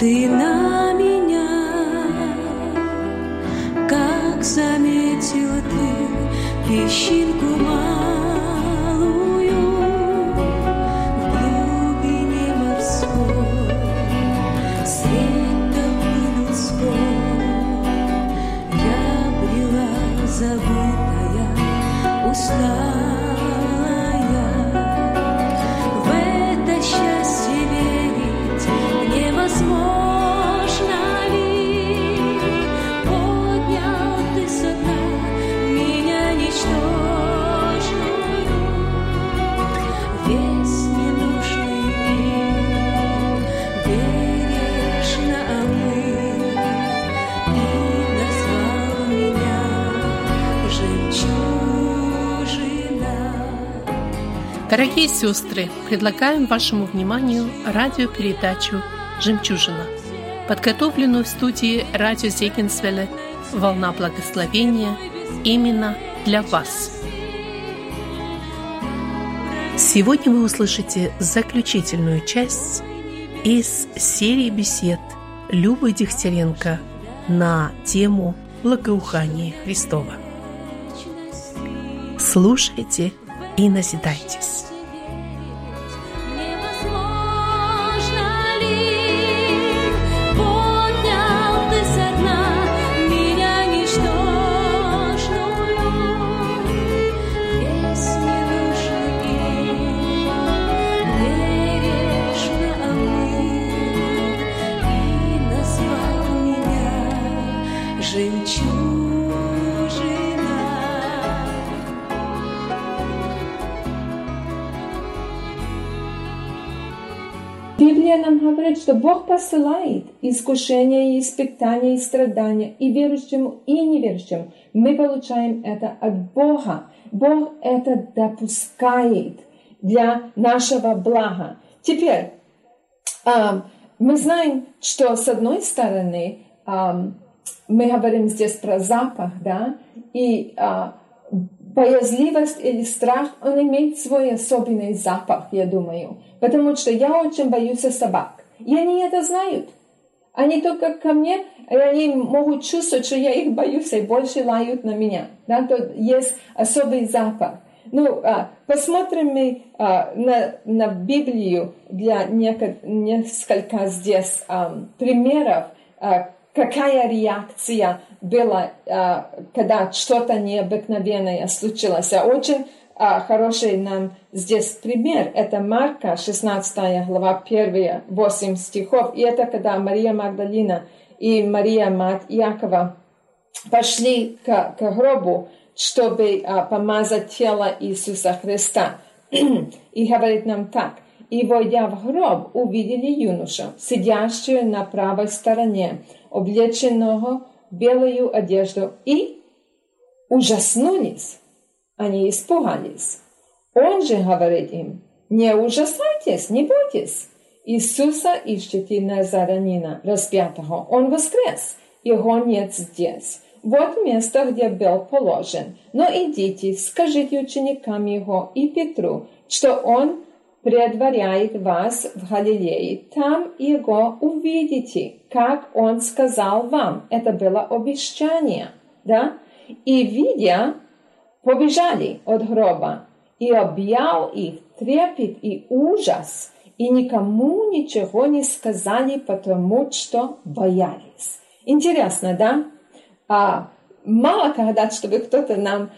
ты на меня, как заметил ты песчинку малую в глубине морской, светом людской. Я брела забытая, устала. Дорогие сестры, предлагаем вашему вниманию радиопередачу «Жемчужина», подготовленную в студии радио Зегенсвелле «Волна благословения» именно для вас. Сегодня вы услышите заключительную часть из серии бесед Любы Дегтяренко на тему благоухания Христова. Слушайте и назидайтесь. Бог посылает искушения и испытания и страдания и верующему, и неверующему. Мы получаем это от Бога. Бог это допускает для нашего блага. Теперь, э, мы знаем, что с одной стороны, э, мы говорим здесь про запах, да, и э, боязливость или страх, он имеет свой особенный запах, я думаю. Потому что я очень боюсь собак. И они это знают. Они только ко мне, и они могут чувствовать, что я их боюсь, и больше лают на меня. Да? То есть особый запах. Ну, а, посмотрим мы а, на, на Библию для несколько здесь а, примеров, а, какая реакция была, а, когда что-то необыкновенное случилось. Очень а, хороший нам здесь пример. Это Марка, 16 глава, 1, 8 стихов. И это когда Мария Магдалина и Мария, мать Иакова, пошли к, к гробу, чтобы а, помазать тело Иисуса Христа. и говорит нам так. И, войдя в гроб, увидели юношу, сидящую на правой стороне, облеченного белую одежду, и ужаснулись они испугались. Он же говорит им, не ужасайтесь, не бойтесь. Иисуса ищите Назаранина, распятого. Он воскрес, его нет здесь. Вот место, где был положен. Но идите, скажите ученикам его и Петру, что он предваряет вас в Галилее. Там его увидите, как он сказал вам. Это было обещание. Да? И видя, побежали от гроба, и объял их трепет и ужас, и никому ничего не сказали, потому что боялись. Интересно, да? А, мало когда, чтобы кто-то нам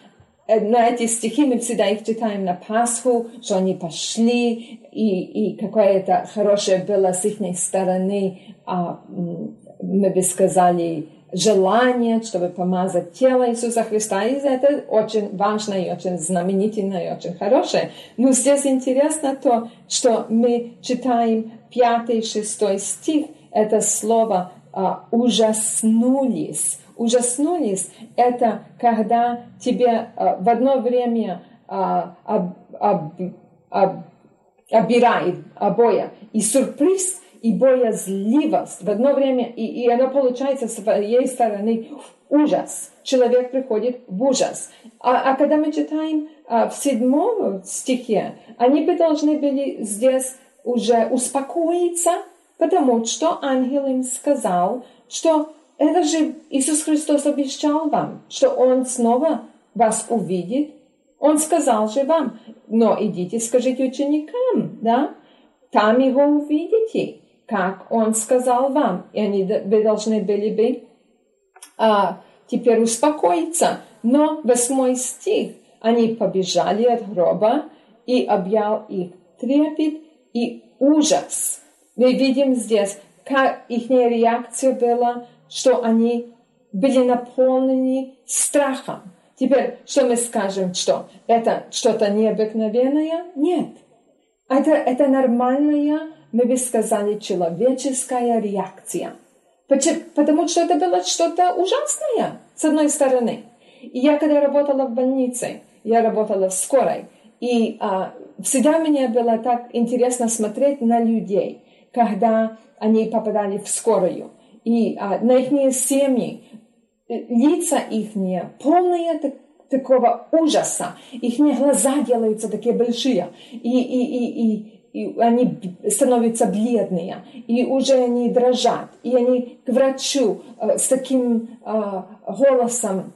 на эти стихи, мы всегда их читаем на Пасху, что они пошли, и, и какое-то хорошее было с их стороны, а, мы бы сказали, желание, чтобы помазать тело Иисуса Христа. И это очень важно и очень знаменательно и очень хорошее. Но здесь интересно то, что мы читаем пятый, шестой стих, это слово а, «ужаснулись». Ужаснулись – это когда тебе а, в одно время а, об, об, об, обирает обоя. И сюрприз – и боязливость в одно время, и, и оно получается с своей стороны ужас. Человек приходит в ужас. А, а когда мы читаем а, в седьмом стихе, они бы должны были здесь уже успокоиться, Потому что ангел им сказал, что это же Иисус Христос обещал вам, что Он снова вас увидит. Он сказал же вам, но идите, скажите ученикам, да? Там его увидите, как Он сказал вам. И они, вы должны были бы а, теперь успокоиться. Но восьмой стих. Они побежали от гроба, и объял их трепет и ужас. Мы видим здесь, как их реакция была, что они были наполнены страхом. Теперь, что мы скажем, что это что-то необыкновенное? Нет. Это, это нормальная, мы бы сказали, человеческая реакция. Потому что это было что-то ужасное, с одной стороны. И я, когда работала в больнице, я работала в скорой, и а, всегда мне было так интересно смотреть на людей, когда они попадали в скорую. И а, на их семьи, э, лица их полные так, такого ужаса. Их глаза делаются такие большие. И, и, и, и, и они становятся бледные, и уже они дрожат, и они к врачу э, с таким э, голосом,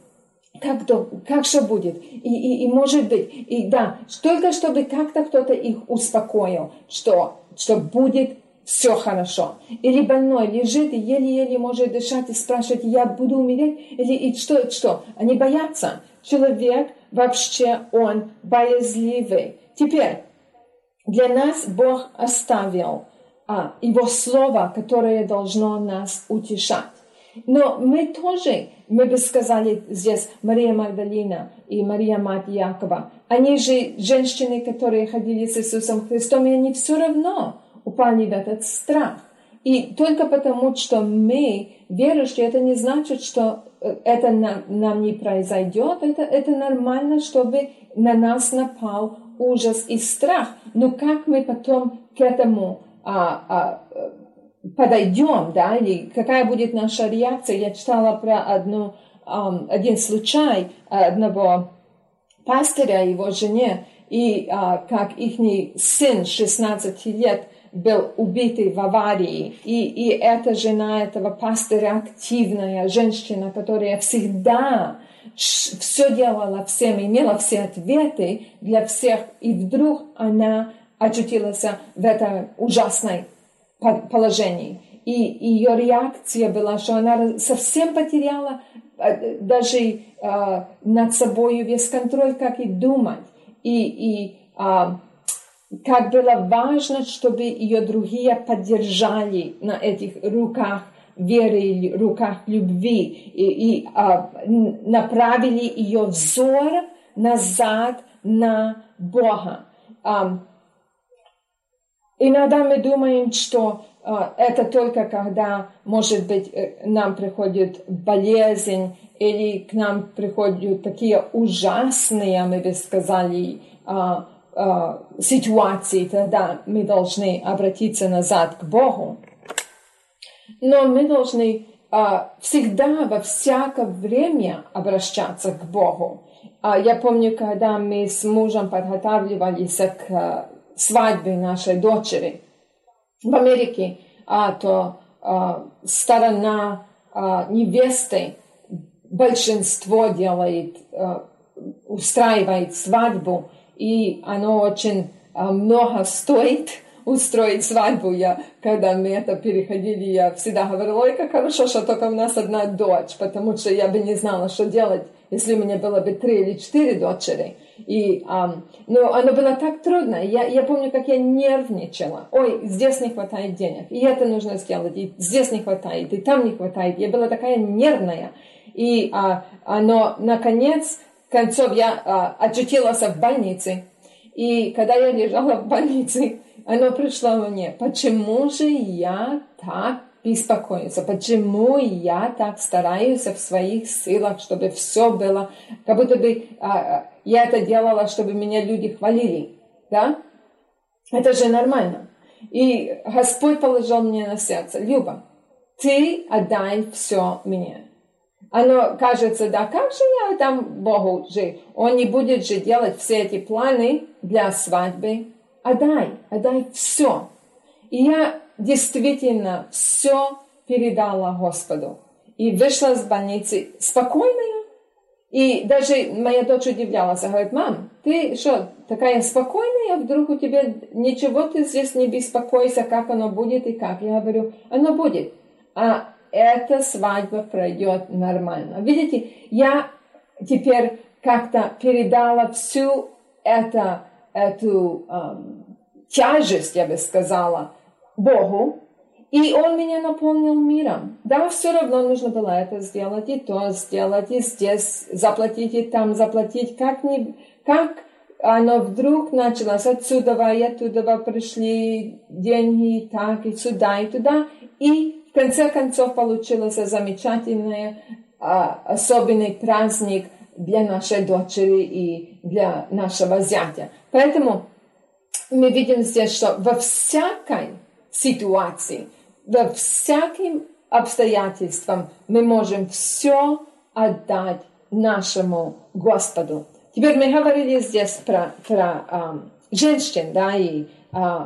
как, то, как что будет, и, и, и может быть, и да, только чтобы как-то кто-то их успокоил, что, что будет все хорошо. Или больной лежит и еле-еле может дышать и спрашивать, я буду умереть? Или и что, что? Они боятся. Человек вообще, он боязливый. Теперь, для нас Бог оставил а, Его Слово, которое должно нас утешать. Но мы тоже, мы бы сказали здесь Мария Магдалина и Мария Мать Якова, они же женщины, которые ходили с Иисусом Христом, и они все равно упали в этот страх. И только потому, что мы верующие, это не значит, что э, это нам, нам не произойдет. Это, это нормально, чтобы на нас напал ужас и страх. Но как мы потом к этому а, а, подойдем, да, или какая будет наша реакция. Я читала про одну, um, один случай одного пастыря его жене, и а, как их сын 16 лет был убитый в аварии, и, и эта жена этого пастыря активная женщина, которая всегда все делала всем, имела все ответы для всех, и вдруг она очутилась в этой ужасной положении. И ее реакция была, что она совсем потеряла э, даже э, над собой весь контроль, как и думать. И, и э, как было важно, чтобы ее другие поддержали на этих руках веры или руках любви и, и а, направили ее взор назад на Бога. А, Иногда мы думаем, что э, это только когда, может быть, э, нам приходит болезнь или к нам приходят такие ужасные, мы бы сказали, э, ситуации, тогда мы должны обратиться назад к Богу. Но мы должны всегда, во всякое время обращаться к Богу. Я помню, когда мы с мужем подготавливались к свадьбы нашей дочери. В Америке а, то а, сторона а, невесты большинство делает, а, устраивает свадьбу, и оно очень а, много стоит устроить свадьбу. Я, когда мы это переходили, я всегда говорила, ой, как хорошо, что только у нас одна дочь, потому что я бы не знала, что делать, если у меня было бы три или четыре дочери. И, um, но оно было так трудно. Я, я помню, как я нервничала. Ой, здесь не хватает денег, и это нужно сделать, и здесь не хватает, и там не хватает. Я была такая нервная. И а, оно, наконец, концов, я а, очутилась в больнице. И когда я лежала в больнице, оно пришло мне, почему же я так беспокоиться, почему я так стараюсь в своих силах, чтобы все было, как будто бы а, я это делала, чтобы меня люди хвалили, да? Это же нормально. И Господь положил мне на сердце, Люба, ты отдай все мне. Оно кажется, да как же я там Богу же? Он не будет же делать все эти планы для свадьбы. Отдай, отдай все. И я действительно все передала Господу. И вышла из больницы спокойная. И даже моя дочь удивлялась, говорит, мам, ты что, такая спокойная, вдруг у тебя ничего, ты здесь не беспокойся, как оно будет и как. Я говорю, оно будет. А эта свадьба пройдет нормально. Видите, я теперь как-то передала всю это, эту эм, тяжесть, я бы сказала, Богу, и Он меня наполнил миром. Да, все равно нужно было это сделать, и то сделать, и здесь заплатить, и там заплатить. Как, не, как оно вдруг началось отсюда, и оттуда пришли деньги, и так, и сюда, и туда. И в конце концов получился замечательный, а, особенный праздник для нашей дочери и для нашего зятя. Поэтому мы видим здесь, что во всякой ситуации, во всяким обстоятельствам мы можем все отдать нашему Господу. Теперь мы говорили здесь про, про э, женщин, да, и э,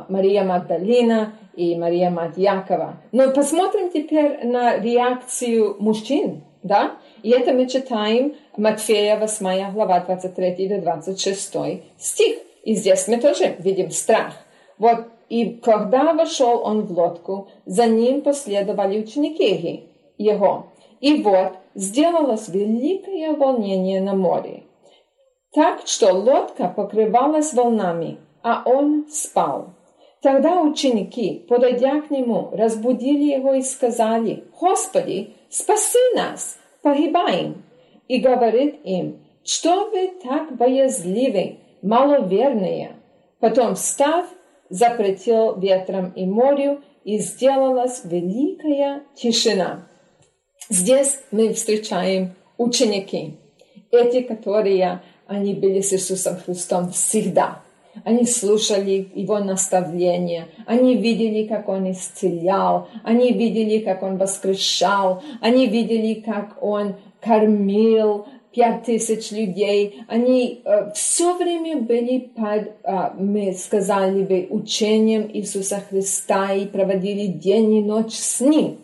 Мария Магдалина, и Мария Мать Якова. Но посмотрим теперь на реакцию мужчин, да? И это мы читаем Матфея 8 глава 23 до 26 стих. И здесь мы тоже видим страх. Вот и когда вошел он в лодку, за ним последовали ученики его. И вот сделалось великое волнение на море, так что лодка покрывалась волнами, а он спал. Тогда ученики, подойдя к нему, разбудили его и сказали, «Господи, спаси нас, погибаем!» И говорит им, «Что вы так боязливы, маловерные?» Потом, встав, запретил ветром и морю, и сделалась великая тишина. Здесь мы встречаем ученики, эти, которые они были с Иисусом Христом всегда. Они слушали Его наставления, они видели, как Он исцелял, они видели, как Он воскрешал, они видели, как Он кормил, пять тысяч людей, они э, все время были под, э, мы сказали бы, учением Иисуса Христа и проводили день и ночь с Ним.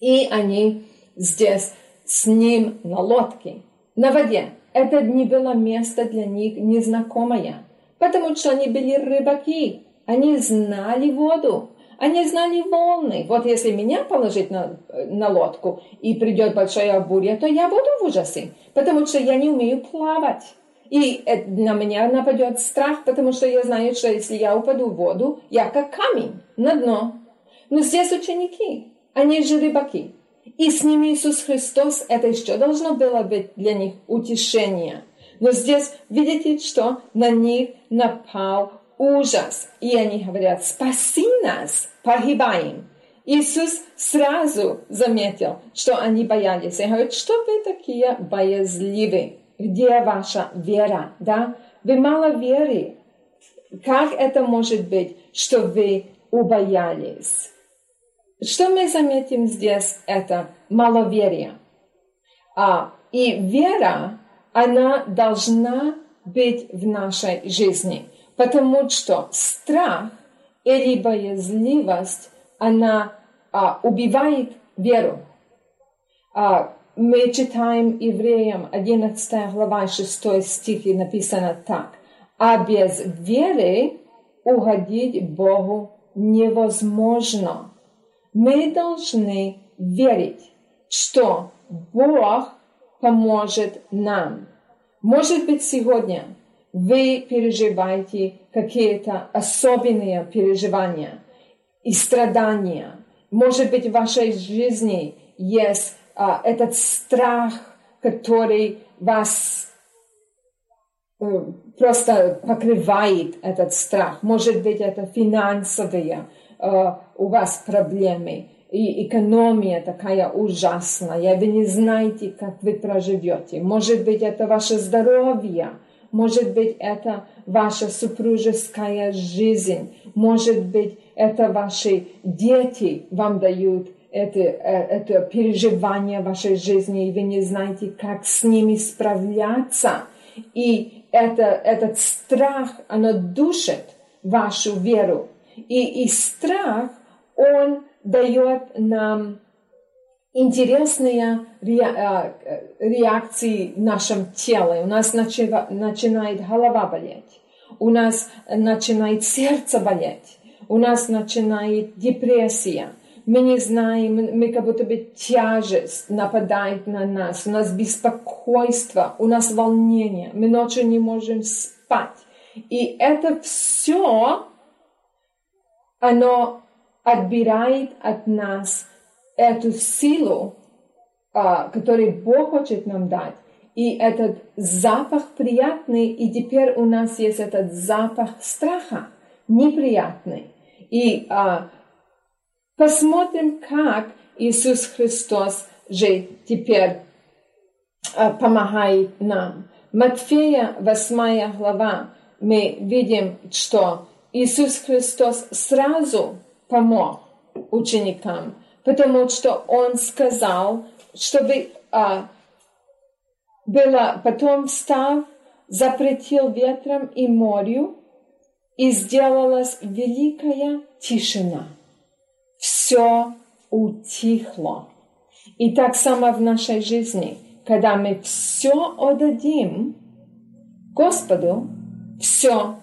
И они здесь с Ним на лодке, на воде. Это не было место для них незнакомое, потому что они были рыбаки, они знали воду, они знали волны. Вот если меня положить на, на лодку и придет большая буря, то я буду в ужасе, потому что я не умею плавать. И на меня нападет страх, потому что я знаю, что если я упаду в воду, я как камень на дно. Но здесь ученики, они же рыбаки. И с ними Иисус Христос, это еще должно было быть для них утешение. Но здесь видите, что на них напал ужас. И они говорят, спаси нас, погибаем. Иисус сразу заметил, что они боялись. И говорит, что вы такие боязливы? Где ваша вера? Да? Вы мало веры. Как это может быть, что вы убоялись? Что мы заметим здесь? Это маловерие. А, и вера, она должна быть в нашей жизни. Потому что страх или боязливость, она а, убивает веру. А, мы читаем Евреям 11 глава 6 стих, и написано так. А без веры угодить Богу невозможно. Мы должны верить, что Бог поможет нам. Может быть, сегодня вы переживаете какие-то особенные переживания и страдания. Может быть, в вашей жизни есть а, этот страх, который вас э, просто покрывает этот страх. Может быть, это финансовые э, у вас проблемы. И экономия такая ужасная, вы не знаете, как вы проживете. Может быть, это ваше здоровье, может быть, это ваша супружеская жизнь. Может быть, это ваши дети вам дают это, э, это переживание вашей жизни, и вы не знаете, как с ними справляться. И это, этот страх, оно душит вашу веру. И, и страх, Он дает нам интересные реакции в нашем теле. У нас начинает голова болеть, у нас начинает сердце болеть, у нас начинает депрессия. Мы не знаем, мы как будто бы тяжесть нападает на нас, у нас беспокойство, у нас волнение, мы ночью не можем спать. И это все, оно отбирает от нас эту силу, а, которую Бог хочет нам дать. И этот запах приятный, и теперь у нас есть этот запах страха, неприятный. И а, посмотрим, как Иисус Христос же теперь а, помогает нам. Матфея 8 глава мы видим, что Иисус Христос сразу помог ученикам, потому что Он сказал, чтобы а, было потом встав, запретил ветром и морю, и сделалась великая тишина. Все утихло. И так само в нашей жизни, когда мы все отдадим Господу, все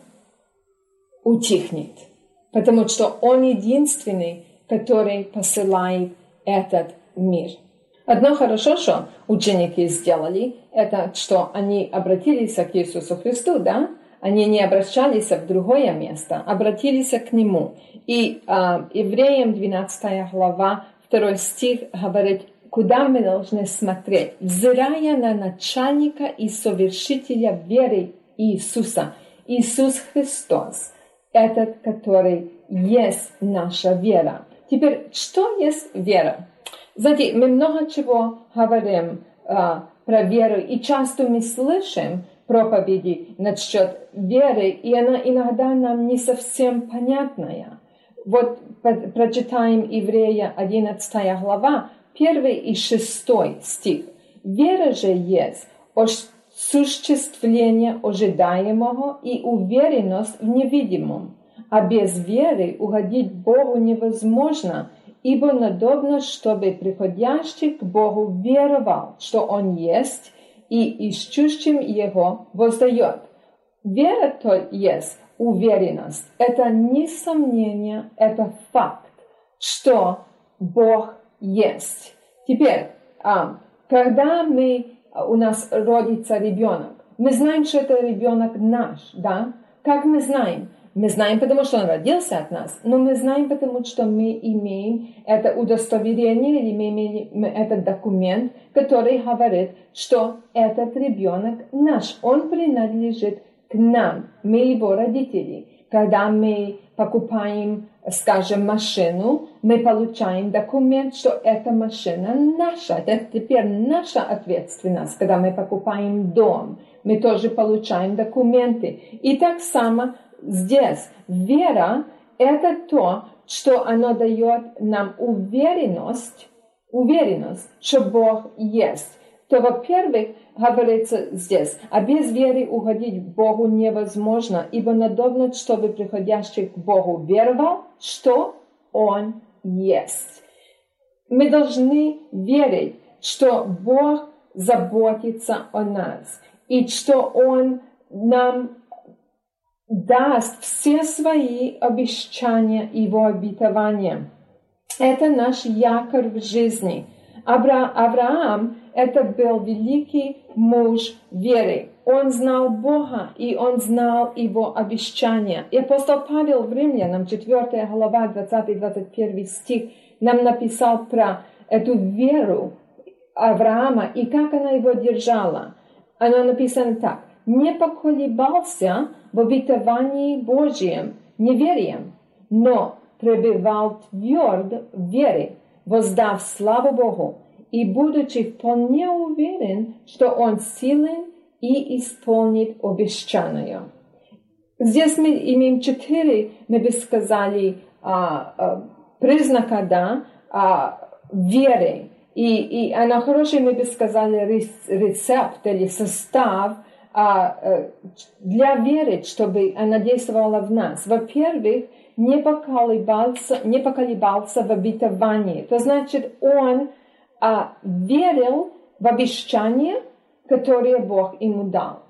утихнет, потому что Он единственный, который посылает этот мир. Одно хорошо, что ученики сделали, это что они обратились к Иисусу Христу, да? Они не обращались в другое место, обратились к Нему. И э, Евреям 12 глава, 2 стих говорит, куда мы должны смотреть, взирая на начальника и совершителя веры Иисуса, Иисус Христос, этот, который есть наша вера. Теперь, что есть вера? Знаете, мы много чего говорим а, про веру, и часто мы слышим проповеди насчет веры, и она иногда нам не совсем понятная. Вот прочитаем Еврея 11 глава, 1 и 6 стих. Вера же есть осуществление ожидаемого и уверенность в невидимом. А без веры угодить Богу невозможно, ибо надобно, чтобы приходящий к Богу веровал, что Он есть, и ищущим Его воздает. Вера то есть уверенность. Это не сомнение, это факт, что Бог есть. Теперь, а, когда мы, у нас родится ребенок, мы знаем, что это ребенок наш, да? Как мы знаем? Мы знаем, потому что он родился от нас, но мы знаем, потому что мы имеем это удостоверение или мы имеем этот документ, который говорит, что этот ребенок наш, он принадлежит к нам, мы его родители. Когда мы покупаем, скажем, машину, мы получаем документ, что эта машина наша. Это теперь наша ответственность. Когда мы покупаем дом, мы тоже получаем документы. И так само здесь вера – это то, что оно дает нам уверенность, уверенность, что Бог есть. То, во-первых, говорится здесь, а без веры угодить Богу невозможно, ибо надобно, чтобы приходящий к Богу веровал, что Он есть. Мы должны верить, что Бог заботится о нас, и что Он нам даст все свои обещания его обетования. Это наш якорь в жизни. Авра Авраам – это был великий муж веры. Он знал Бога, и он знал Его обещания. И апостол Павел в Римлянам, 4 глава, 20-21 стих, нам написал про эту веру Авраама и как она его держала. Оно написано так. «Не поколебался в обетовании Божьем неверием, но пребывал тверд в вере, воздав славу Богу, и будучи вполне уверен, что Он силен и исполнит обещанное. Здесь мы имеем четыре, мы бы сказали, а, а, признака да, а, веры. И, и она хороший, мы бы сказали, рецепт или состав а, э, для веры, чтобы она действовала в нас. Во-первых, не поколебался, не поколебался в обетовании. То значит, он а, верил в обещание, которое Бог ему дал.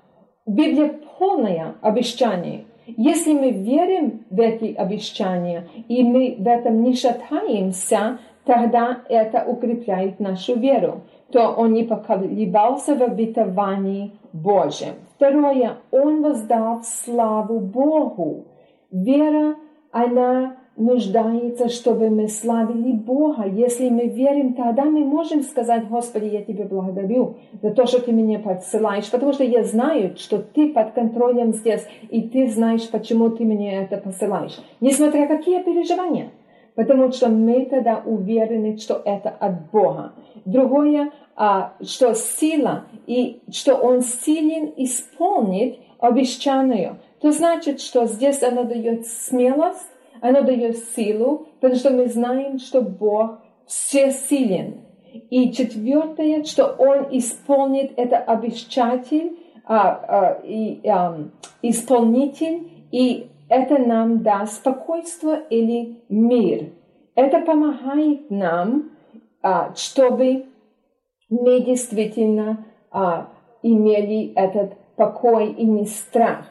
Библия полная обещаний. Если мы верим в эти обещания, и мы в этом не шатаемся, тогда это укрепляет нашу веру. То он не поколебался в обетовании Божьем. Второе, он воздал славу Богу. Вера, она нуждается, чтобы мы славили Бога. Если мы верим, тогда мы можем сказать, Господи, я Тебе благодарю за то, что Ты меня подсылаешь, потому что я знаю, что Ты под контролем здесь, и Ты знаешь, почему Ты мне это посылаешь. Несмотря какие переживания. Потому что мы тогда уверены, что это от Бога. Другое, а, что сила, и что Он силен исполнить обещанную. То значит, что здесь она дает смелость, оно дает силу, потому что мы знаем, что Бог всесилен. И четвертое, что Он исполнит это обещатель, а, а, и, а, исполнитель, и это нам даст спокойствие или мир. Это помогает нам, а, чтобы мы действительно а, имели этот покой и не страх.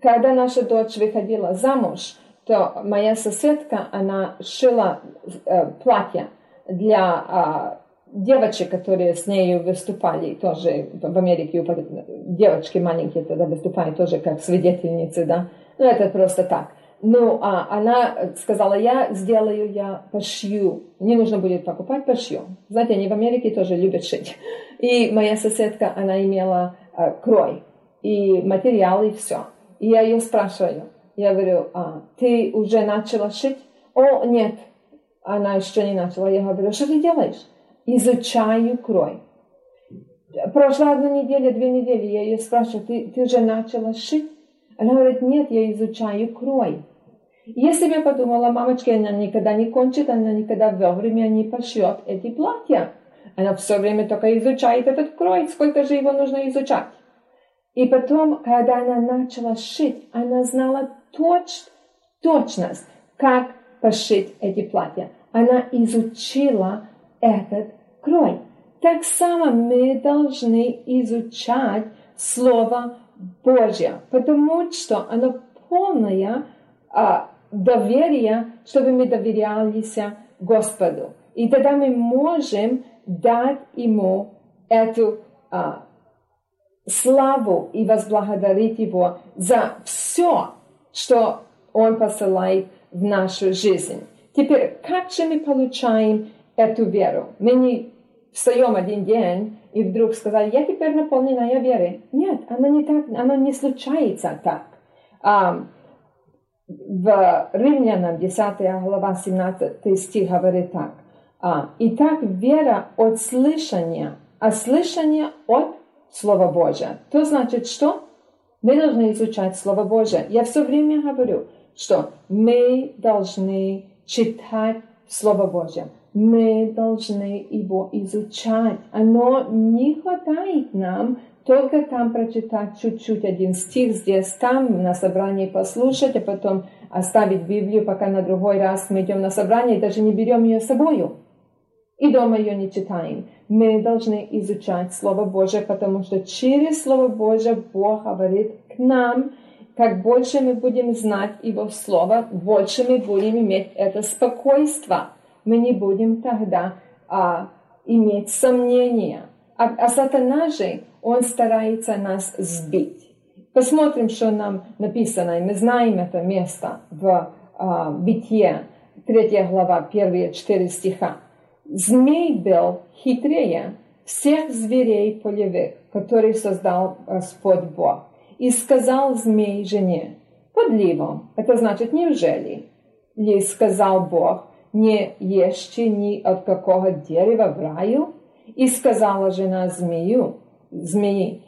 Когда наша дочь выходила замуж, то моя соседка, она шила э, платье для э, девочек, которые с нею выступали, тоже в Америке девочки маленькие тогда выступают тоже как свидетельницы, да. Ну, это просто так. Ну, а она сказала, я сделаю, я пошью. Не нужно будет покупать, пошью. Знаете, они в Америке тоже любят шить. И моя соседка, она имела э, крой и материал, и все. И я ее спрашиваю, я говорю, а, ты уже начала шить? О, нет, она еще не начала. Я говорю, что ты делаешь? Изучаю крой. Прошла одна неделя, две недели, я ее спрашиваю, ты, ты уже начала шить? Она говорит, нет, я изучаю крой. Я подумала, мамочка, она никогда не кончит, она никогда вовремя не пошьет эти платья. Она все время только изучает этот крой, сколько же его нужно изучать. И потом, когда она начала шить, она знала точ, точность, как пошить эти платья. Она изучила этот крой. Так само мы должны изучать Слово Божье, потому что оно полное а, доверие, чтобы мы доверялись Господу. И тогда мы можем дать Ему эту а, славу и возблагодарить Его за все, что Он посылает в нашу жизнь. Теперь, как же мы получаем эту веру? Мы не встаем один день и вдруг сказали, я теперь наполнена я верой. Нет, оно не так, оно не случается так. А, в Римлянам 10 глава 17 стих говорит так. А, Итак, вера от слышания, а слышание от Слова Божия. То значит, что? Мы должны изучать Слово Божие. Я все время говорю, что мы должны читать Слово Божье. Мы должны его изучать. Оно не хватает нам только там прочитать чуть-чуть один стих здесь, там, на собрании послушать, а потом оставить Библию, пока на другой раз мы идем на собрание и даже не берем ее с собой. И дома ее не читаем. Мы должны изучать Слово Божие, потому что через Слово Божие Бог говорит к нам, как больше мы будем знать Его Слово, больше мы будем иметь это спокойство. Мы не будем тогда а, иметь сомнения. А, а сатана же, он старается нас сбить. Посмотрим, что нам написано, и мы знаем это место в а, Бытие, 3 глава, первые четыре стиха. Змей был хитрее всех зверей полевых, которые создал Господь Бог. И сказал змей жене, подливом, это значит неужели? Ей сказал Бог, не ешьте ни от какого дерева в раю? И сказала жена змею, змеи,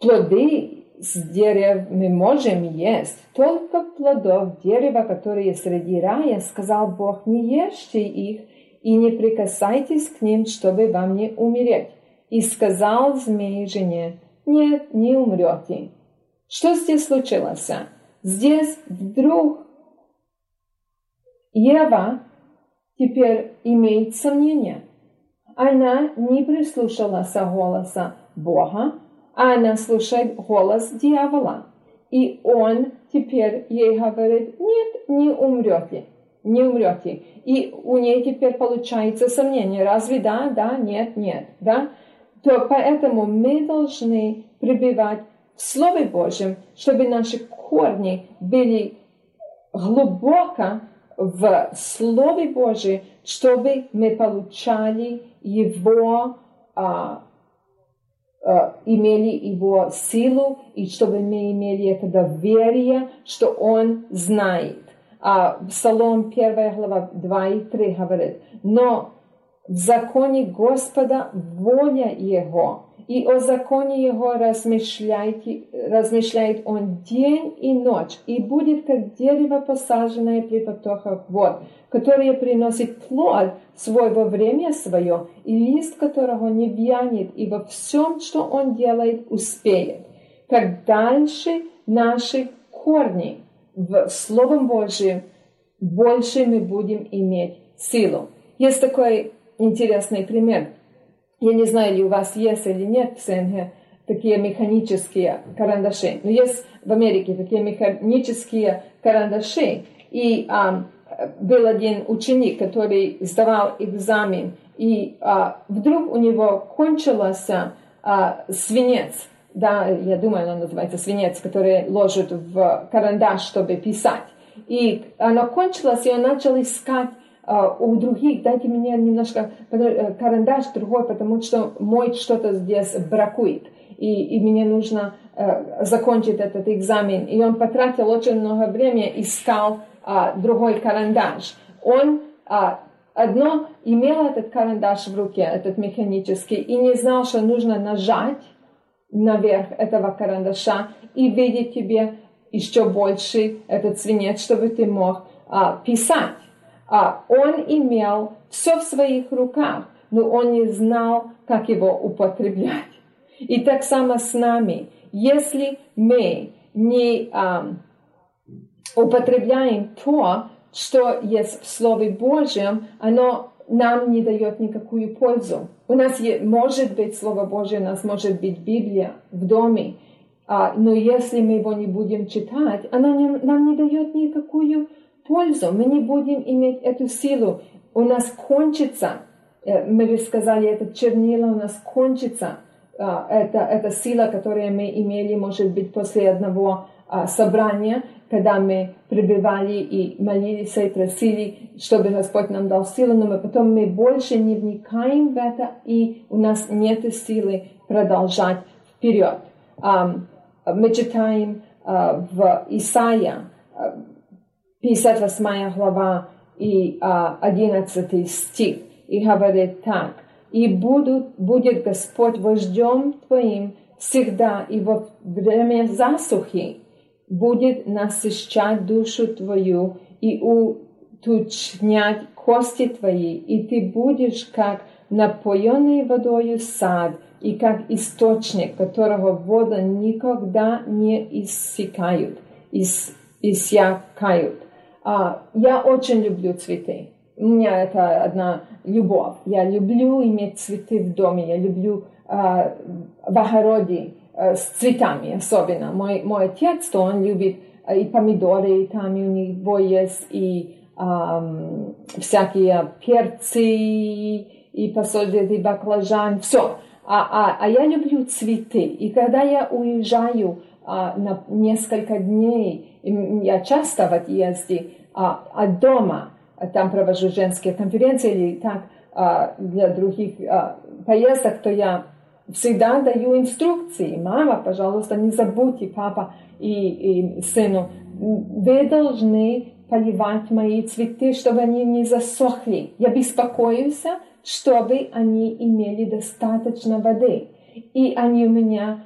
плоды с дерев мы можем есть, только плодов дерева, которые среди рая, сказал Бог, не ешьте их, и не прикасайтесь к ним, чтобы вам не умереть. И сказал змей жене, нет, не умрете. Что здесь случилось? Здесь вдруг Ева теперь имеет сомнения. Она не прислушалась голоса Бога, а она слушает голос дьявола. И он теперь ей говорит, нет, не умрете, не умрете. И у нее теперь получается сомнение, разве да, да, нет, нет, да? То поэтому мы должны пребывать в Слове Божьем, чтобы наши корни были глубоко в Слове Божьем, чтобы мы получали Его а, Э, имели его силу, и чтобы мы имели это доверие, что он знает. А Псалом 1 глава 2 и 3 говорит, но в законе Господа воля Его, и о законе Его размышляет, размышляет Он день и ночь, и будет как дерево, посаженное при потоках вод, которое приносит плод свой во время свое, и лист которого не вянет, и во всем, что он делает, успеет. Как дальше наши корни в Словом Божьем, больше мы будем иметь силу. Есть такой интересный пример – я не знаю, ли у вас есть или нет в СНГ такие механические карандаши. Но есть в Америке такие механические карандаши. И а, был один ученик, который сдавал экзамен, и а, вдруг у него кончился а, свинец. Да, я думаю, он называется свинец, который ложат в карандаш, чтобы писать. И оно кончилось, и он начал искать а, у других дайте мне немножко э, карандаш другой, потому что мой что-то здесь бракует. И, и мне нужно э, закончить этот экзамен. И он потратил очень много времени, искал а, другой карандаш. Он а, одно имел этот карандаш в руке, этот механический, и не знал, что нужно нажать наверх этого карандаша и видеть тебе еще больше этот свинец, чтобы ты мог а, писать а он имел все в своих руках, но он не знал, как его употреблять. И так само с нами. Если мы не а, употребляем то, что есть в Слове Божьем, оно нам не дает никакую пользу. У нас есть, может быть Слово Божье, у нас может быть Библия в доме, а, но если мы его не будем читать, оно не, нам не дает никакую пользу, мы не будем иметь эту силу. У нас кончится, э, мы бы сказали, это чернила у нас кончится, а, это, это сила, которую мы имели, может быть, после одного а, собрания, когда мы пребывали и молились и просили, чтобы Господь нам дал силу, но мы потом мы больше не вникаем в это, и у нас нет силы продолжать вперед. Мы читаем в Исаия 58 глава и 11 стих, и говорит так, «И будут, будет Господь вождем твоим всегда, и во время засухи будет насыщать душу твою и уточнять кости твои, и ты будешь как напоенный водою сад, и как источник, которого вода никогда не иссякают, ис, иссякают. А, я очень люблю цветы. У меня это одна любовь. Я люблю иметь цветы в доме. Я люблю а, в огороде а, с цветами особенно. Мой, мой отец, то он любит а, и помидоры, и там у него есть и а, всякие перцы, и посольдет, и баклажан, все. А, а, а я люблю цветы. И когда я уезжаю а, на несколько дней, я часто в отъезде, а, от дома, там провожу женские конференции или так а, для других а, поездок, то я всегда даю инструкции. Мама, пожалуйста, не забудьте, папа и, и сыну, вы должны поливать мои цветы, чтобы они не засохли. Я беспокоюсь, чтобы они имели достаточно воды. И они у меня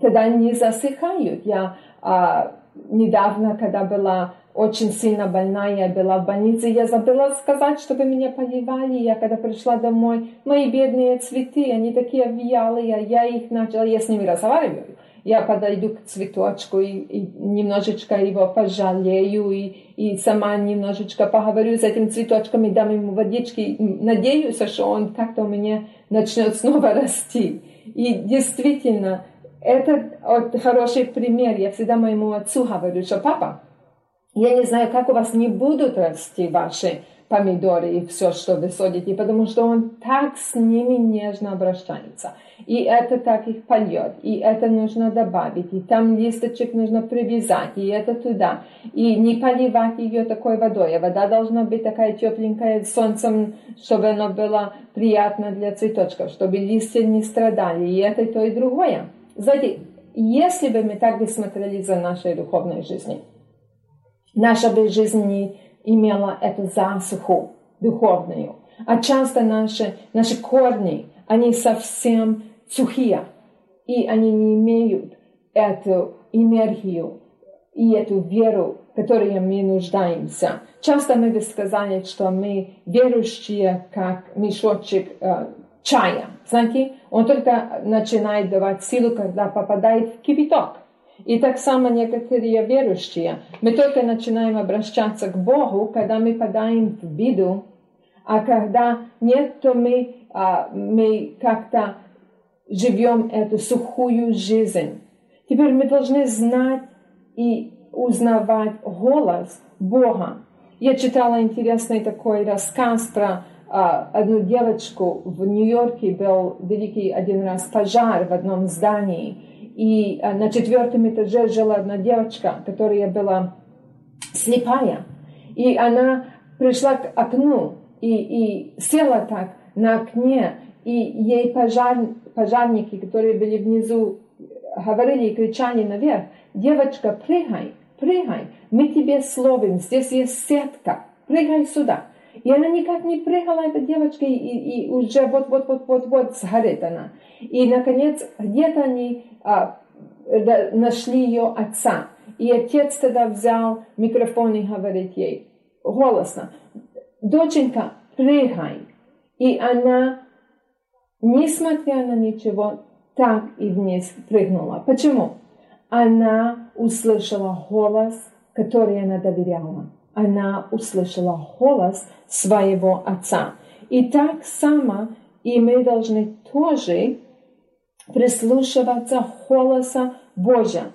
тогда не засыхают. Я а, недавно, когда была очень сильно больная, я была в больнице, я забыла сказать, чтобы меня поливали. Я когда пришла домой, мои бедные цветы, они такие вялые, я их начала, я с ними разговариваю. Я подойду к цветочку и, и немножечко его пожалею, и, и сама немножечко поговорю с этим цветочком и дам ему водички. Надеюсь, что он как-то у меня начнет снова расти. И действительно, это вот хороший пример. Я всегда моему отцу говорю, что папа, я не знаю, как у вас не будут расти ваши помидоры и все, что вы садите, потому что он так с ними нежно обращается. И это так их польет, и это нужно добавить, и там листочек нужно привязать, и это туда. И не поливать ее такой водой, а вода должна быть такая тепленькая солнцем, чтобы она была приятна для цветочков, чтобы листья не страдали, и это и то, и другое. Знаете, если бы мы так бы смотрели за нашей духовной жизнью, наша бы жизнь не имела эту засуху духовную. А часто наши, наши корни, они совсем сухие, и они не имеют эту энергию и эту веру, которой мы нуждаемся. Часто мы бы сказали, что мы верующие, как мешочек э, чая. Знаете, он только начинает давать силу, когда попадает в кипяток. И так само некоторые верующие. Мы только начинаем обращаться к Богу, когда мы подаем в беду, а когда нет, то мы, а, мы как-то живем эту сухую жизнь. Теперь мы должны знать и узнавать голос Бога. Я читала интересный такой рассказ про а, одну девочку в Нью-Йорке. Был великий один раз пожар в одном здании. И а, на четвертом этаже жила одна девочка, которая была слепая. И она пришла к окну и, и села так на окне, и ей пожар, пожарники, которые были внизу, говорили и кричали наверх, девочка, прыгай, прыгай, мы тебе словим, здесь есть сетка, прыгай сюда. И она никак не прыгала, эта девочка, и, и уже вот-вот-вот-вот-вот сгорит она. И, наконец, где-то они а, нашли ее отца. И отец тогда взял микрофон и говорит ей голосно, доченька, прыгай. И она, несмотря на ничего, так и вниз прыгнула. Почему? Она услышала голос, который она доверяла она услышала голос своего отца. И так само и мы должны тоже прислушиваться голоса Божья.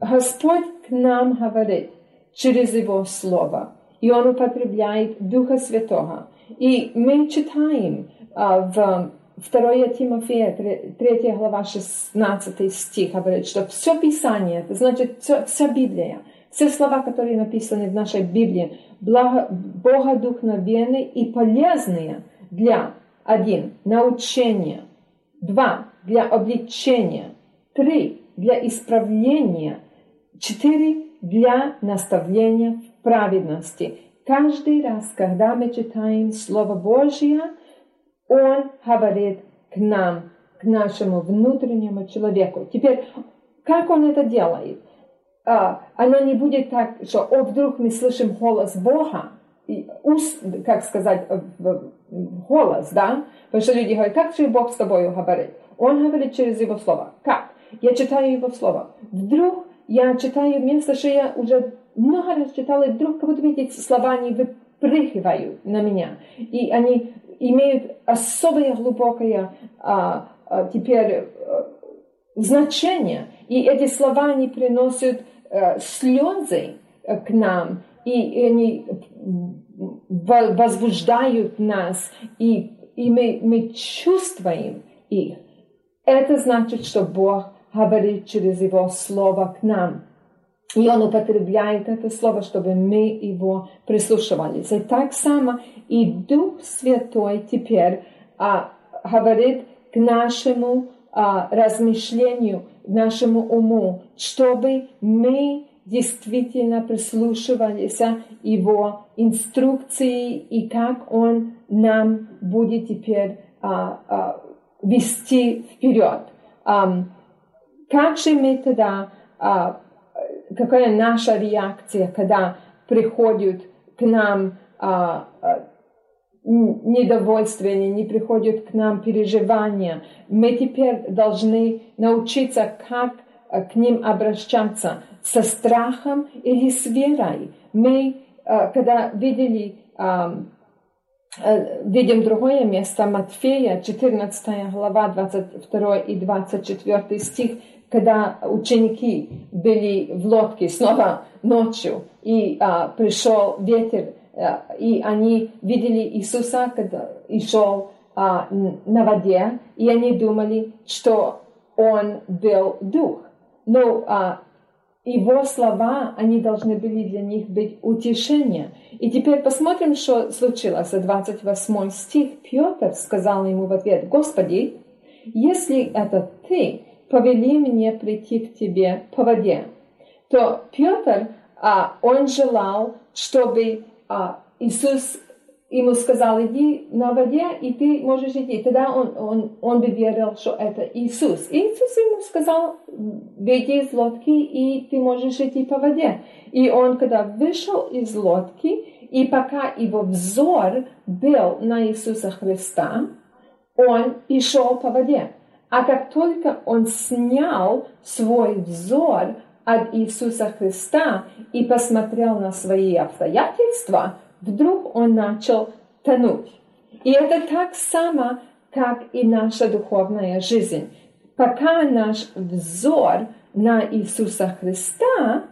Господь к нам говорит через Его Слово, и Он употребляет Духа Святого. И мы читаем а, в 2 Тимофея, 3 глава, 16 стих, говорит, что все Писание, это значит вся, вся Библия, все слова, которые написаны в нашей Библии, благо, богодухновенные и полезные для один научения, два для облегчения, три для исправления, четыре для наставления в праведности. Каждый раз, когда мы читаем Слово Божье, Он говорит к нам, к нашему внутреннему человеку. Теперь, как Он это делает? А, оно не будет так, что о, вдруг мы слышим голос Бога, и ус, как сказать, голос, да? Потому что люди говорят, как же Бог с тобой говорит? Он говорит через Его Слово. Как? Я читаю Его Слово. Вдруг я читаю место, что я уже много раз читала, и вдруг как будто эти слова, они выпрыгивают на меня. И они имеют особое глубокое а, а, теперь а, значение. И эти слова, они приносят Э, слезы э, к нам, и они возбуждают нас, и, и мы, мы чувствуем их. Это значит, что Бог говорит через Его Слово к нам. И Он употребляет это слово, чтобы мы его прислушивались. И так само и Дух Святой теперь а, говорит к нашему а, размышлению, нашему уму, чтобы мы действительно прислушивались его инструкции и как он нам будет теперь а, а, вести вперед. А, как же мы тогда, а, какая наша реакция, когда приходят к нам а, а, недовольствие, не приходят к нам переживания. Мы теперь должны научиться, как а, к ним обращаться со страхом или с верой. Мы, а, когда видели Э, видим другое место, Матфея, 14 глава, 22 и 24 стих, когда ученики были в лодке снова ночью, и а, пришел ветер, и они видели Иисуса, когда и шел а, на воде, и они думали, что он был дух. Но а, его слова, они должны были для них быть утешением. И теперь посмотрим, что случилось. 28 стих. Петр сказал ему в ответ, «Господи, если это ты, повели мне прийти к тебе по воде». То Петр, а, он желал, чтобы а, Иисус ему сказал, иди на воде, и ты можешь идти. Тогда он, он, он бы верил, что это Иисус. И Иисус ему сказал, выйди из лодки, и ты можешь идти по воде. И он, когда вышел из лодки, и пока его взор был на Иисуса Христа, он и шел по воде. А как только он снял свой взор от Иисуса Христа и посмотрел на свои обстоятельства, вдруг он начал тонуть. И это так само, как и наша духовная жизнь. Пока наш взор на Иисуса Христа,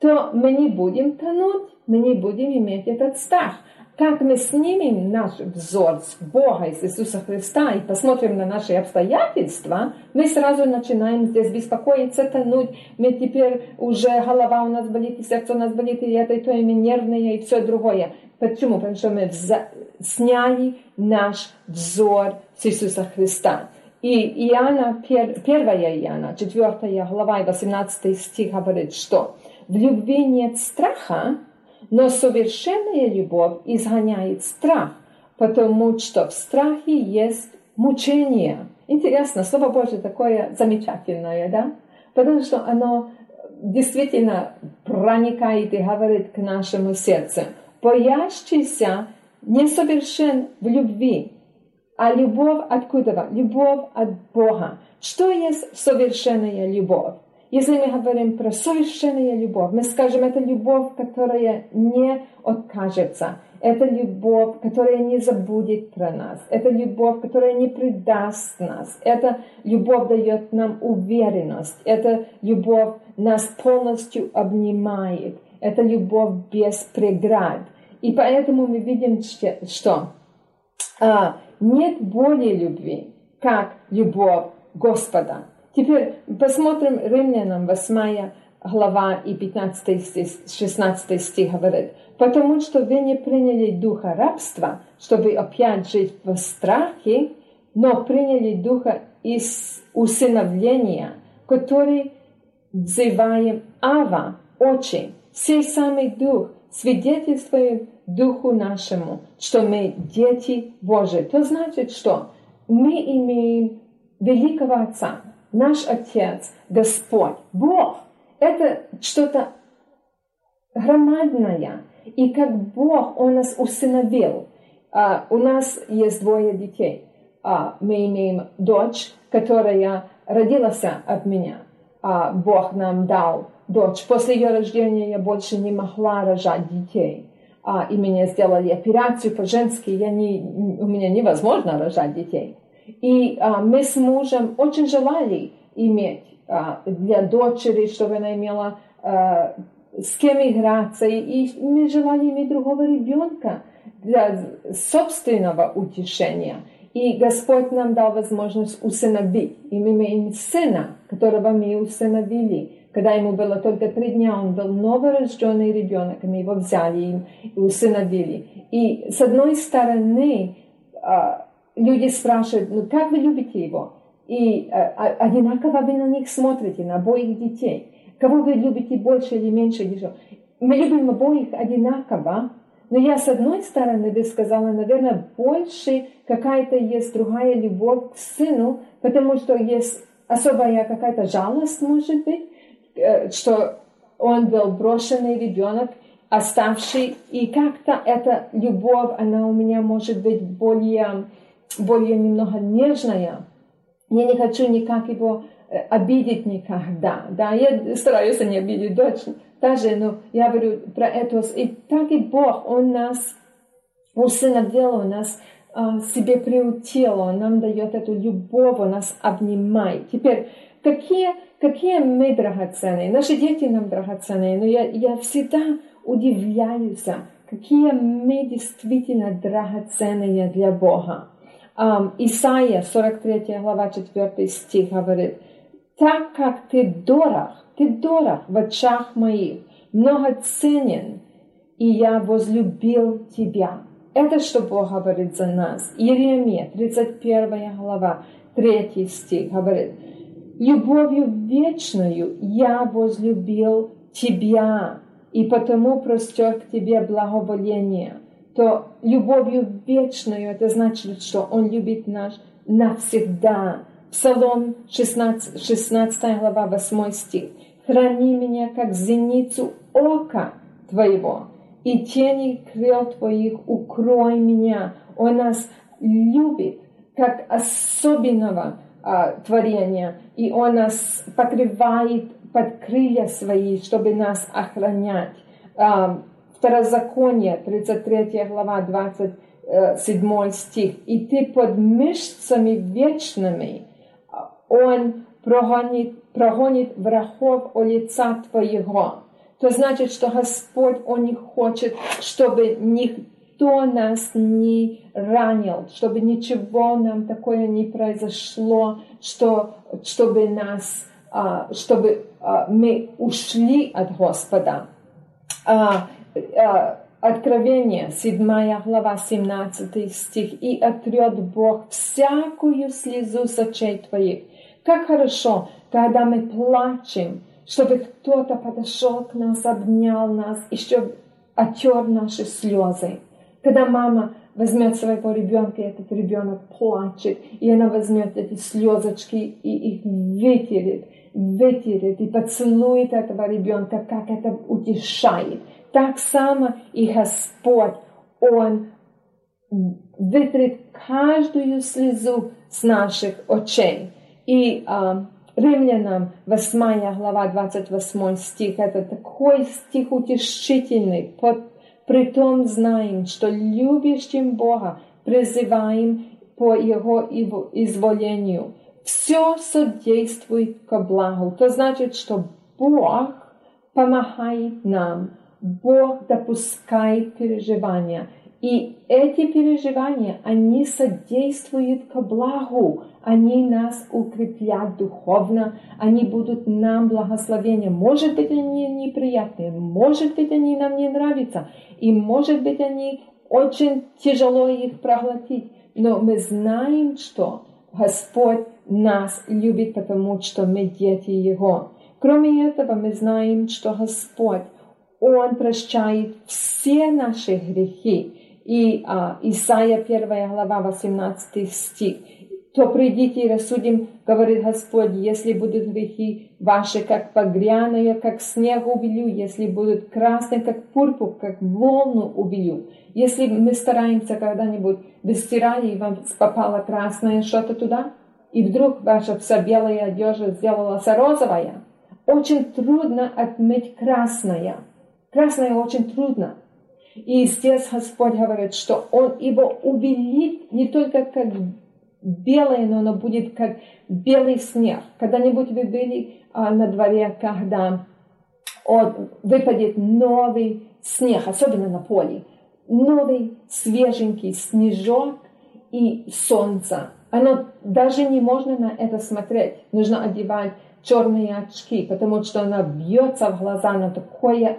то мы не будем тонуть, мы не будем иметь этот страх – как мы снимем наш взор с Бога, из Иисуса Христа и посмотрим на наши обстоятельства, мы сразу начинаем здесь беспокоиться, тонуть. Мы теперь уже голова у нас болит, и сердце у нас болит, и это, и то, и мы и все другое. Почему? Потому что мы вза- сняли наш взор с Иисуса Христа. И Иоанна, 1 Иоанна, 4 глава, 18 стих говорит, что в любви нет страха, но совершенная любовь изгоняет страх, потому что в страхе есть мучение. Интересно, Слово Божье такое замечательное, да? Потому что оно действительно проникает и говорит к нашему сердцу. Боящийся несовершен в любви, а любовь откуда? Любовь от Бога. Что есть совершенная любовь? Если мы говорим про совершенную любовь, мы скажем, это любовь, которая не откажется. Это любовь, которая не забудет про нас. Это любовь, которая не предаст нас. Это любовь дает нам уверенность. Это любовь нас полностью обнимает. Это любовь без преград. И поэтому мы видим, что а, нет более любви, как любовь Господа. Теперь посмотрим Римлянам 8 глава и 15 16 стих говорит, «Потому что вы не приняли духа рабства, чтобы опять жить в страхе, но приняли духа из усыновления, который взываем Ава, Отче, сей самый дух свидетельствует духу нашему, что мы дети Божии. То значит, что мы имеем великого Отца, наш Отец, Господь, Бог, это что-то громадное. И как Бог, Он нас усыновил. А, у нас есть двое детей. А, мы имеем дочь, которая родилась от меня. А, Бог нам дал дочь. После ее рождения я больше не могла рожать детей. И меня сделали операцию по-женски. Я не, у меня невозможно рожать детей. И а, мы с мужем очень желали иметь а, для дочери, чтобы она имела а, с кем играться. И мы желали иметь другого ребенка для собственного утешения. И Господь нам дал возможность усыновить. И мы имеем сына, которого мы усыновили. Когда ему было только три дня, он был новорожденный ребенок, мы его взяли и усыновили. И с одной стороны, а, люди спрашивают, ну как вы любите его? И э, одинаково вы на них смотрите, на обоих детей. Кого вы любите больше или меньше? Мы любим обоих одинаково, но я с одной стороны бы сказала, наверное, больше какая-то есть другая любовь к сыну, потому что есть особая какая-то жалость, может быть, э, что он был брошенный ребенок, оставший, и как-то эта любовь, она у меня может быть более, более немного нежная. Я не хочу никак его э, обидеть никогда. Да, я стараюсь не обидеть дочь даже, но я говорю про это. И так и Бог, Он нас усыновил, Он нас а, себе приутил, Он нам дает эту любовь, Он нас обнимает. Теперь, какие, какие мы драгоценные? Наши дети нам драгоценные, но я, я всегда удивляюсь, какие мы действительно драгоценные для Бога. Um, Исайя, 43 глава, 4 стих говорит, «Так как ты дорог, ты дорог в очах моих, много ценен, и я возлюбил тебя». Это что Бог говорит за нас. Иеремия, 31 глава, 3 стих говорит, «Любовью вечную я возлюбил тебя, и потому простер к тебе благоволение». То любовью вечную, это значит, что Он любит нас навсегда. Псалом 16, 16 глава, 8 стих. «Храни меня, как зеницу ока Твоего, и тени крыл Твоих укрой меня». Он нас любит, как особенного а, творения, и Он нас покрывает под крылья свои, чтобы нас охранять. А, Второзаконие, 33 глава, 27 стих. «И ты под мышцами вечными, Он прогонит, прогонит врагов о лица твоего». То значит, что Господь, Он не хочет, чтобы никто нас не ранил, чтобы ничего нам такое не произошло, что, чтобы нас, а, чтобы а, мы ушли от Господа. А, Откровение, 7 глава, 17 стих. «И отрет Бог всякую слезу с очей твоих». Как хорошо, когда мы плачем, чтобы кто-то подошел к нас, обнял нас, еще отер наши слезы. Когда мама возьмет своего ребенка, и этот ребенок плачет, и она возьмет эти слезочки и их вытерет, вытерет и поцелует этого ребенка, как это утешает. Так само и Господь, Он вытрет каждую слезу с наших очей. И а, Римлянам 8 глава 28 стих, это такой стих утешительный. При том знаем, что любящим Бога призываем по Его изволению. Все содействует ко благу. То значит, что Бог помогает нам. Бог допускает переживания. И эти переживания, они содействуют ко благу. Они нас укрепят духовно, они будут нам благословением. Может быть, они неприятные, может быть, они нам не нравятся, и может быть, они очень тяжело их проглотить. Но мы знаем, что Господь нас любит, потому что мы дети Его. Кроме этого, мы знаем, что Господь он прощает все наши грехи. И а, Исайя 1 глава 18 стих. То придите и рассудим, говорит Господь, если будут грехи ваши, как погряные, как снег убелю, если будут красные, как пурпур, как волну убелю. Если мы стараемся когда-нибудь, вы стирали, и вам попало красное что-то туда, и вдруг ваша вся белая одежда сделалась розовая, очень трудно отмыть красное – Красное очень трудно. И здесь Господь говорит, что Он его убелит не только как белое, но оно будет как белый снег. Когда-нибудь вы были а, на дворе, когда он, выпадет новый снег, особенно на поле, новый свеженький снежок и солнце. Оно даже не можно на это смотреть. Нужно одевать черные очки, потому что оно бьется в глаза, но такое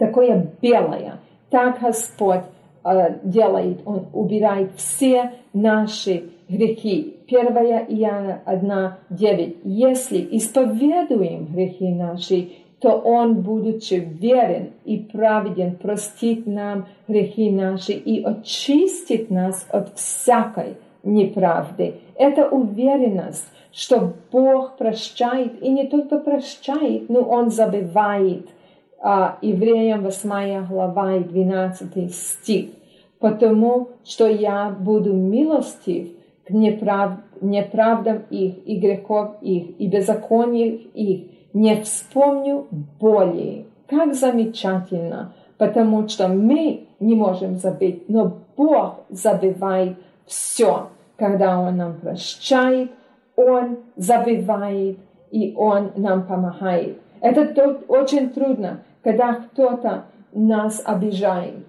такое белое. Так Господь э, делает, Он убирает все наши грехи. 1 Иоанна 1.9. Если исповедуем грехи наши, то Он, будучи верен и праведен, простит нам грехи наши и очистит нас от всякой неправды. Это уверенность, что Бог прощает, и не только прощает, но Он забывает – Евреям 8 глава и 12 стих. «Потому что я буду милостив к неправ... неправдам их, и грехов их, и беззакониях их, не вспомню более». Как замечательно, потому что мы не можем забыть, но Бог забывает все, когда Он нам прощает, Он забывает, и Он нам помогает. Это очень трудно, когда кто-то нас обижает,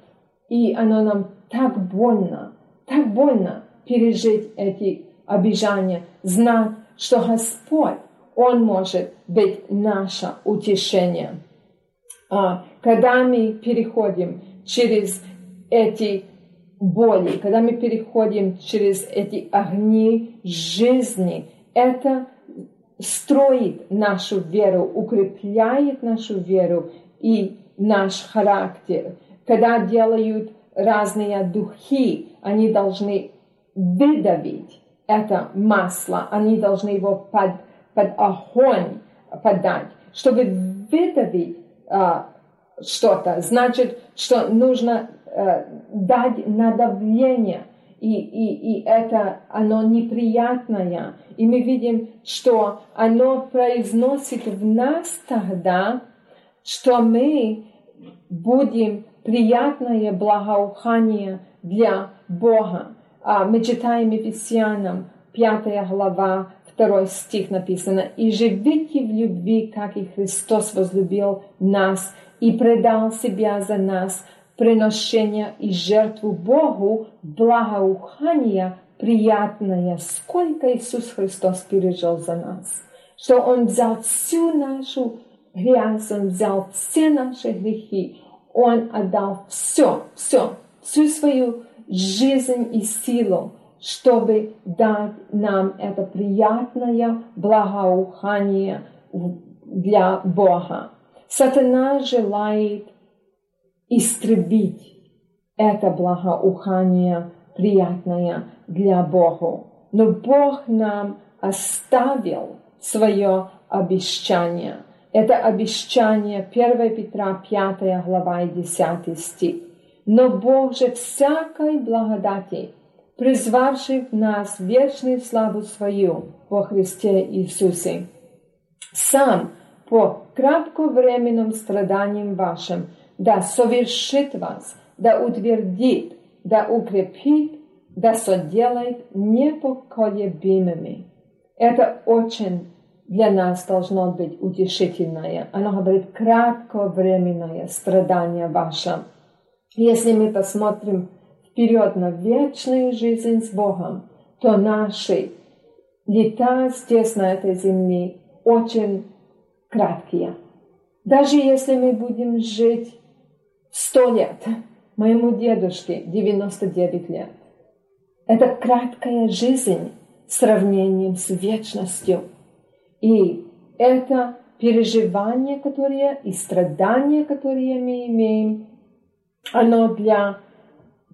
и оно нам так больно, так больно пережить эти обижания, знать, что Господь, Он может быть наше утешение. А, когда мы переходим через эти боли, когда мы переходим через эти огни жизни, это строит нашу веру, укрепляет нашу веру и наш характер. Когда делают разные духи, они должны выдавить это масло, они должны его под, под огонь подать. Чтобы выдавить а, что-то, значит, что нужно а, дать на давление – и, и, и это оно неприятное. И мы видим, что оно произносит в нас тогда, что мы будем приятное благоухание для Бога. А мы читаем Ефесянам 5 глава, 2 стих написано, «И живите в любви, как и Христос возлюбил нас и предал себя за нас, приношения и жертву Богу, благоухание приятное, сколько Иисус Христос пережил за нас. Что Он взял всю нашу грязь, Он взял все наши грехи, Он отдал все, все, всю свою жизнь и силу, чтобы дать нам это приятное благоухание для Бога. Сатана желает истребить это благоухание приятное для Бога. Но Бог нам оставил свое обещание. Это обещание 1 Петра 5 глава и 10 стих. Но Бог же всякой благодати, призвавший в нас вечную славу свою во Христе Иисусе, сам по кратковременным страданиям вашим – да совершит вас, да утвердит, да укрепит, да соделает непоколебимыми. Это очень для нас должно быть утешительное. Оно говорит кратковременное страдание ваше. Если мы посмотрим вперед на вечную жизнь с Богом, то наши лета здесь, на этой земле, очень краткие. Даже если мы будем жить Сто лет. Моему дедушке 99 лет. Это краткая жизнь в сравнении с вечностью. И это переживание, которое и страдания, которые мы имеем, оно для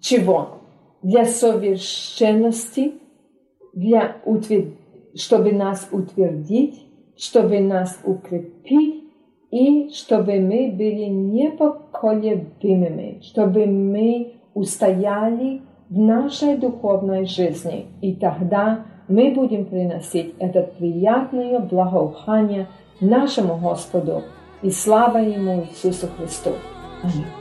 чего? Для совершенности, для утвер... чтобы нас утвердить, чтобы нас укрепить, и чтобы мы были непоколебимыми, чтобы мы устояли в нашей духовной жизни. И тогда мы будем приносить это приятное благоухание нашему Господу и слава Ему Иисусу Христу. Аминь.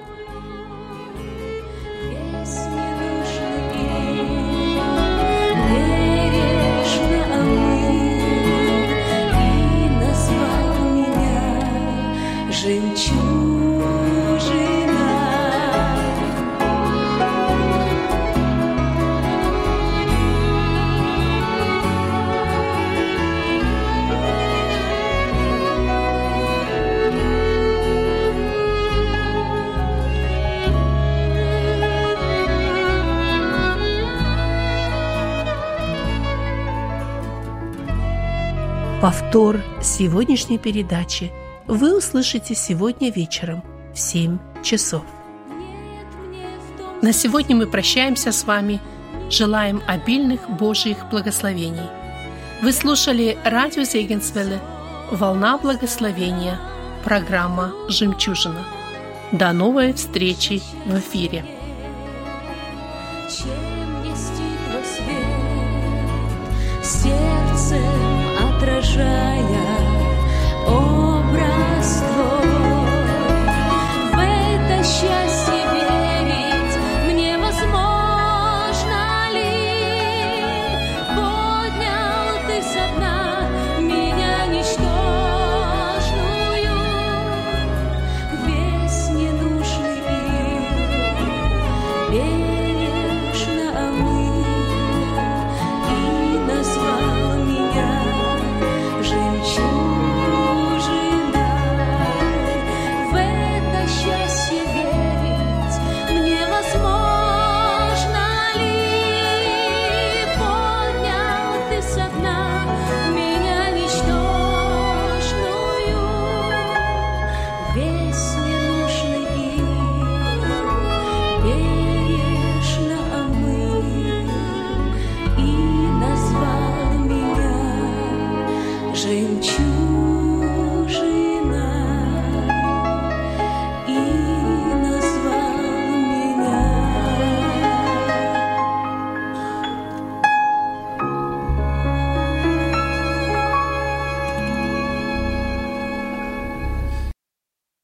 Повтор сегодняшней передачи вы услышите сегодня вечером в 7 часов. На сегодня мы прощаемся с вами. Желаем обильных Божьих благословений. Вы слушали радио Зегенсвелле «Волна благословения» программа «Жемчужина». До новой встречи в эфире. Чем нести